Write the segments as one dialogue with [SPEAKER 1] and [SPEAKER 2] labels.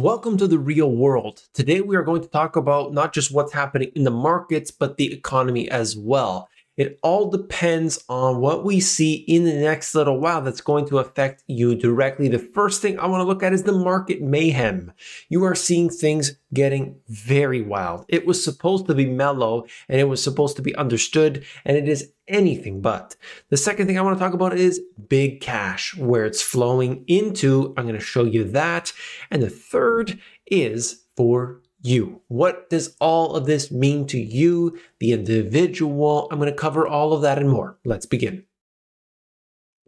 [SPEAKER 1] Welcome to the real world. Today, we are going to talk about not just what's happening in the markets, but the economy as well. It all depends on what we see in the next little while that's going to affect you directly. The first thing I want to look at is the market mayhem. You are seeing things getting very wild. It was supposed to be mellow and it was supposed to be understood, and it is anything but. The second thing I want to talk about is big cash, where it's flowing into. I'm going to show you that. And the third is for you. What does all of this mean to you, the individual? I'm going to cover all of that and more. Let's begin.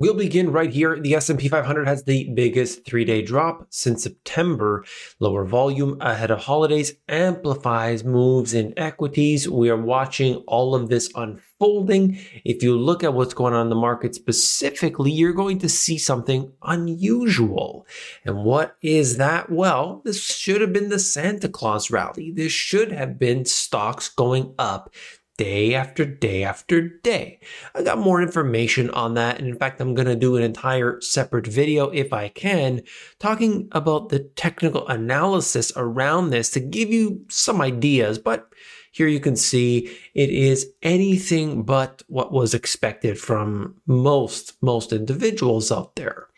[SPEAKER 1] We'll begin right here. The S&P 500 has the biggest 3-day drop since September. Lower volume ahead of holidays amplifies moves in equities. We are watching all of this unfolding. If you look at what's going on in the market specifically, you're going to see something unusual. And what is that? Well, this should have been the Santa Claus rally. This should have been stocks going up day after day after day. I got more information on that. And in fact, I'm going to do an entire separate video if I can, talking about the technical analysis around this to give you some ideas. But here you can see it is anything but what was expected from most, most individuals out there.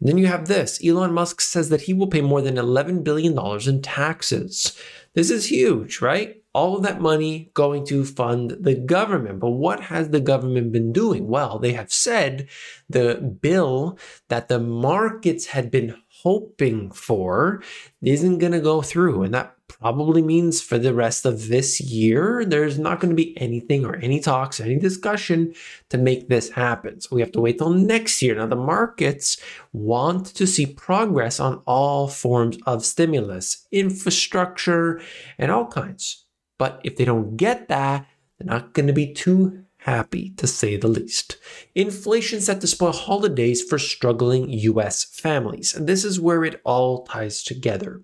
[SPEAKER 1] And then you have this Elon Musk says that he will pay more than $11 billion in taxes. This is huge, right? All of that money going to fund the government. But what has the government been doing? Well, they have said the bill that the markets had been hoping for isn't going to go through. And that probably means for the rest of this year, there's not going to be anything or any talks, any discussion to make this happen. So we have to wait till next year. Now, the markets want to see progress on all forms of stimulus, infrastructure, and all kinds. But if they don't get that, they're not going to be too happy to say the least. Inflation set to spoil holidays for struggling US families. And this is where it all ties together.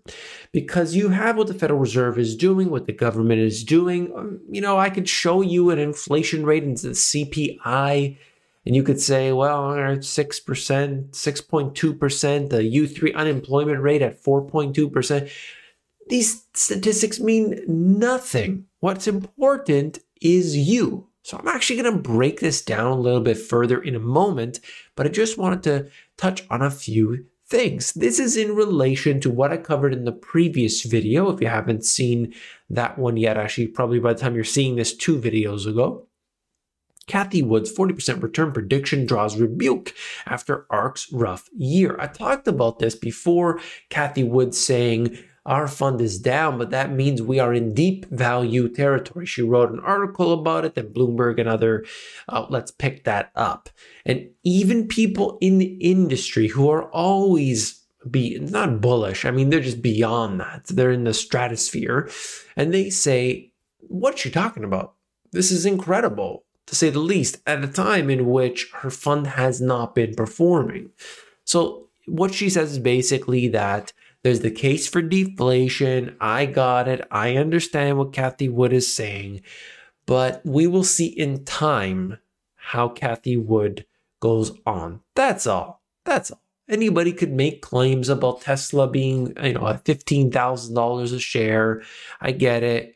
[SPEAKER 1] Because you have what the Federal Reserve is doing, what the government is doing. Um, you know, I could show you an inflation rate into the CPI. And you could say, well, 6%, 6.2%, the U3 unemployment rate at 4.2% these statistics mean nothing. What's important is you. So I'm actually going to break this down a little bit further in a moment, but I just wanted to touch on a few things. This is in relation to what I covered in the previous video. If you haven't seen that one yet, actually, probably by the time you're seeing this two videos ago. Cathie Wood's 40% return prediction draws rebuke after ARK's rough year. I talked about this before. Cathie Wood saying, our fund is down, but that means we are in deep value territory. She wrote an article about it, then Bloomberg and other outlets picked that up. And even people in the industry who are always be not bullish, I mean, they're just beyond that. They're in the stratosphere and they say, What's she talking about? This is incredible, to say the least, at a time in which her fund has not been performing. So, what she says is basically that there's the case for deflation. I got it. I understand what Cathie Wood is saying, but we will see in time how Cathie Wood goes on. That's all. That's all. Anybody could make claims about Tesla being, you know, at $15,000 a share. I get it.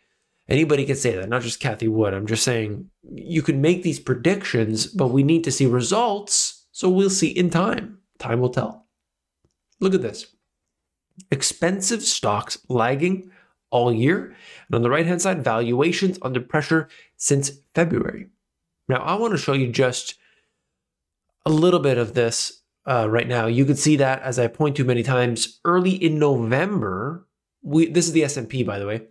[SPEAKER 1] Anybody can say that, not just Cathie Wood. I'm just saying you can make these predictions, but we need to see results. So we'll see in time. Time will tell. Look at this expensive stocks lagging all year. And on the right hand side, valuations under pressure since February. Now, I want to show you just a little bit of this uh, right now. You can see that as I point to many times, early in November, we this is the S&P by the way.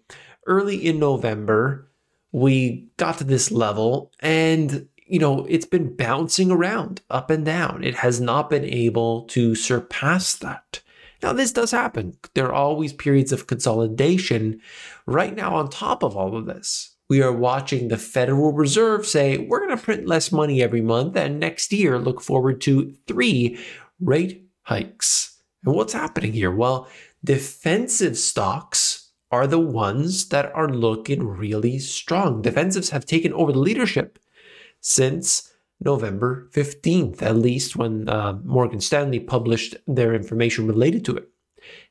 [SPEAKER 1] Early in November, we got to this level and you know, it's been bouncing around up and down. It has not been able to surpass that. Now, this does happen. There are always periods of consolidation. Right now, on top of all of this, we are watching the Federal Reserve say, we're going to print less money every month, and next year look forward to three rate hikes. And what's happening here? Well, defensive stocks are the ones that are looking really strong. Defensives have taken over the leadership since November 15th, at least when uh, Morgan Stanley published their information related to it.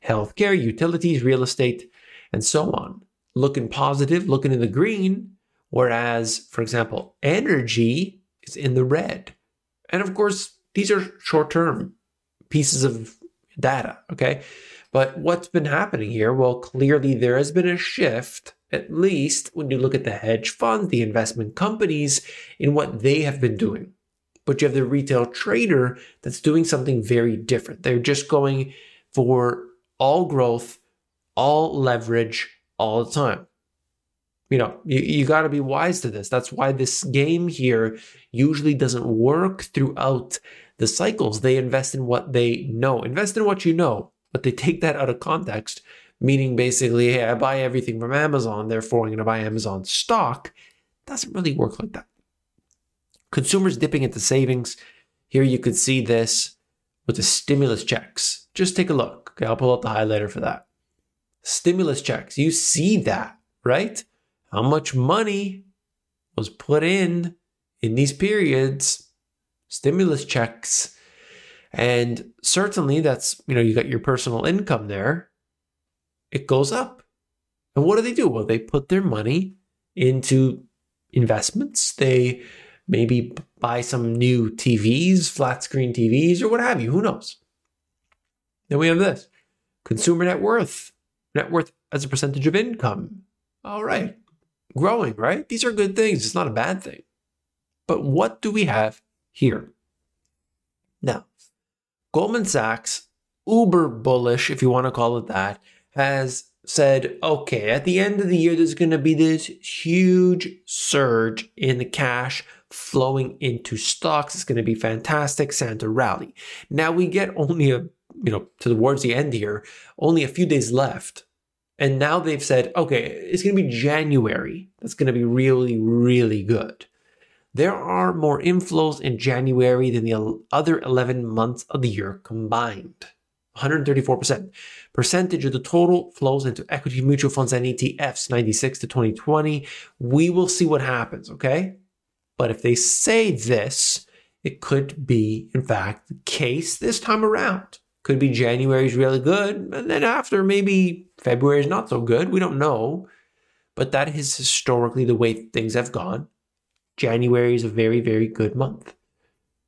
[SPEAKER 1] healthcare, utilities, real estate, and so on. Looking positive, looking in the green, whereas, for example, energy is in the red. And of course, these are short term pieces of data, okay? But what's been happening here? Well, clearly there has been a shift, at least when you look at the hedge funds, the investment companies, in what they have been doing. But you have the retail trader that's doing something very different. They're just going for all growth, all leverage, all the time. You know, you, you got to be wise to this. That's why this game here usually doesn't work throughout the cycles. They invest in what they know, invest in what you know, but they take that out of context, meaning basically, hey, I buy everything from Amazon, therefore I'm going to buy Amazon stock. Doesn't really work like that. Consumers dipping into savings. Here you could see this with the stimulus checks. Just take a look. Okay, I'll pull out the highlighter for that. Stimulus checks. You see that, right? How much money was put in in these periods? Stimulus checks. And certainly that's, you know, you got your personal income there. It goes up. And what do they do? Well, they put their money into investments. They maybe buy some new TVs, flat screen TVs, or what have you. Who knows? Then we have this consumer net worth, net worth as a percentage of income. All right, growing, right? These are good things. It's not a bad thing. But what do we have here? Now, Goldman Sachs, uber bullish, if you want to call it that, has said, okay, at the end of the year, there's going to be this huge surge in the cash flowing into stocks. It's going to be fantastic. Santa rally. Now we get only a, you know, towards the end here, only a few days left. And now they've said, okay, it's going to be January. That's going to be really, really good. There are more inflows in January than the other 11 months of the year combined. 134%. Percentage of the total flows into equity mutual funds and ETFs, 96 to 2020. We will see what happens, okay? But if they say this, it could be, in fact, the case this time around. Could be January is really good, and then after maybe February is not so good. We don't know. But that is historically the way things have gone. January is a very, very good month.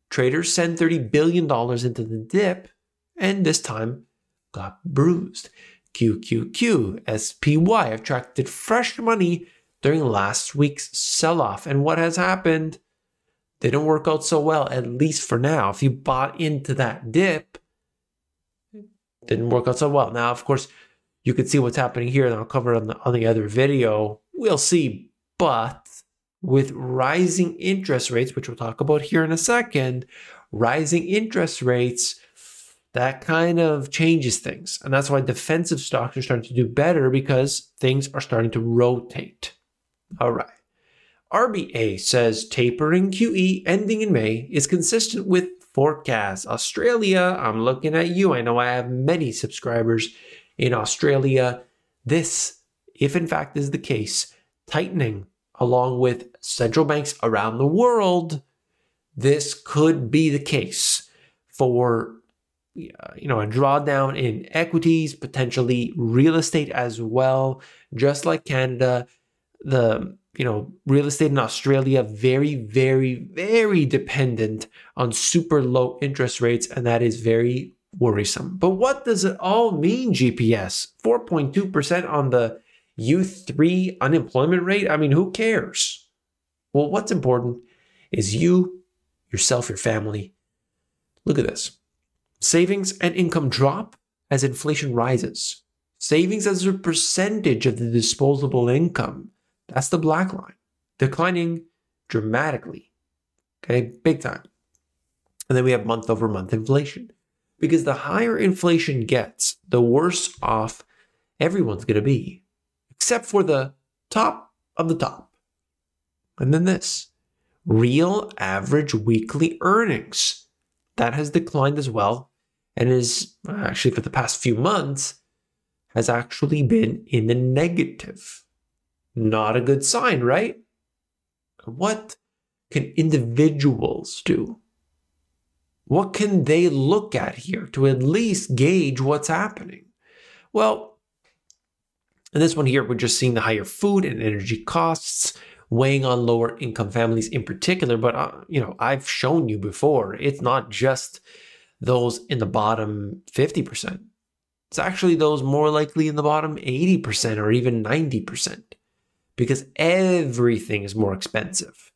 [SPEAKER 1] Traders send $30 billion into the dip, and this time got bruised. QQQ, SPY attracted fresh money during last week's sell off. And what has happened? Didn't work out so well, at least for now. If you bought into that dip, didn't work out so well. Now, of course, you can see what's happening here, and I'll cover it on the on the other video. We'll see. But with rising interest rates, which we'll talk about here in a second, rising interest rates, that kind of changes things. And that's why defensive stocks are starting to do better because things are starting to rotate. All right. RBA says tapering QE ending in May is consistent with forecasts. Australia, I'm looking at you. I know I have many subscribers in Australia. This, if in fact is the case, tightening along with central banks around the world, this could be the case for Uh, you know a drawdown in equities, potentially real estate as well, just like Canada the you know real estate in Australia very very very dependent on super low interest rates and that is very worrisome. But what does it all mean GPS? 4.2% on the U3 unemployment rate? I mean, who cares? Well, what's important is you, yourself, your family. Look at this. Savings and income drop as inflation rises. Savings as a percentage of the disposable income that's the black line, declining dramatically. Okay, big time. And then we have month over month inflation. Because the higher inflation gets, the worse off everyone's going to be, except for the top of the top. And then this real average weekly earnings. That has declined as well and is actually for the past few months has actually been in the negative. Not a good sign, right? What can individuals do? What can they look at here to at least gauge what's happening? Well, in this one here, we're just seeing the higher food and energy costs weighing on lower income families in particular. But, uh, you know, I've shown you before, it's not just those in the bottom 50%. It's actually those more likely in the bottom 80% or even 90% because everything is more expensive.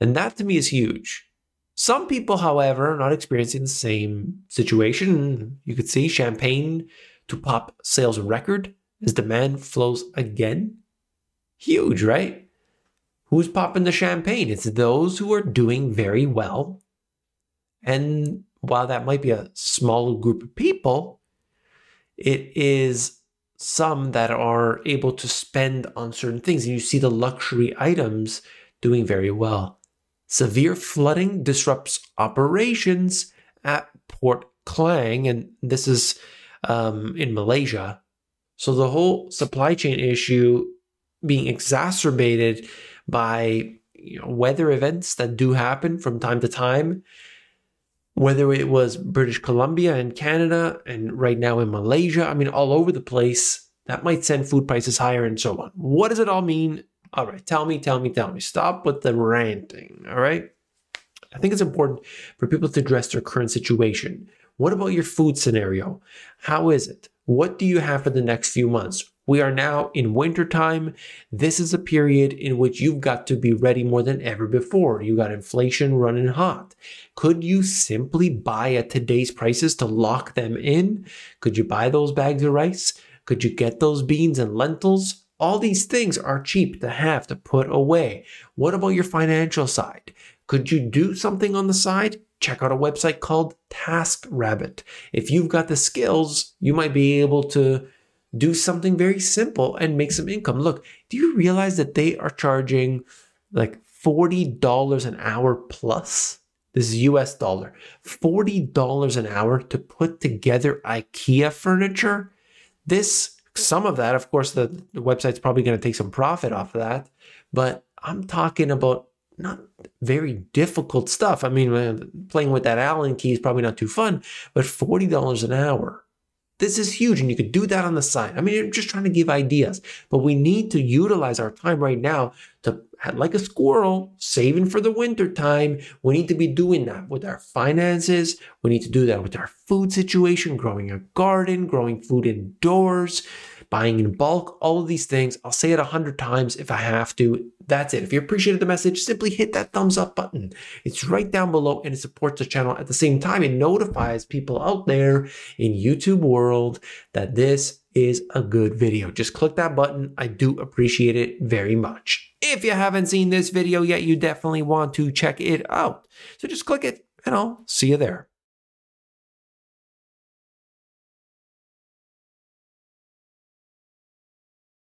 [SPEAKER 1] And that to me is huge. Some people, however, are not experiencing the same situation. You could see champagne to pop sales record as demand flows again. Huge, right? Who's popping the champagne? It's those who are doing very well. And while that might be a small group of people, it is some that are able to spend on certain things. And you see the luxury items doing very well. Severe flooding disrupts operations at Port Klang, and this is um, in Malaysia. So the whole supply chain issue being exacerbated by you know, weather events that do happen from time to time, whether it was British Columbia and Canada and right now in Malaysia, I mean, all over the place, that might send food prices higher and so on. What does it all mean? All right, tell me, tell me, tell me. Stop with the ranting, all right? I think it's important for people to address their current situation. What about your food scenario? How is it? What do you have for the next few months? We are now in wintertime. This is a period in which you've got to be ready more than ever before. You got inflation running hot. Could you simply buy at today's prices to lock them in? Could you buy those bags of rice? Could you get those beans and lentils? All these things are cheap to have to put away. What about your financial side? Could you do something on the side? Check out a website called TaskRabbit. If you've got the skills, you might be able to do something very simple and make some income. Look, do you realize that they are charging like $40 an hour plus? This is US dollar. $40 an hour to put together IKEA furniture. This, some of that, of course, the, the website's probably going to take some profit off of that. But I'm talking about not very difficult stuff. I mean, uh, playing with that Allen key is probably not too fun, but $40 an hour this is huge, and you could do that on the side. I mean, I'm just trying to give ideas, but we need to utilize our time right now to, like a squirrel, saving for the winter time. We need to be doing that with our finances. We need to do that with our food situation, growing a garden, growing food indoors, buying in bulk, all of these things. I'll say it a hundred times if I have to. That's it. If you appreciated the message, simply hit that thumbs up button. It's right down below and it supports the channel. At the same time, it notifies people out there in YouTube world that this is a good video. Just click that button. I do appreciate it very much. If you haven't seen this video yet, you definitely want to check it out. So just click it and I'll see you there.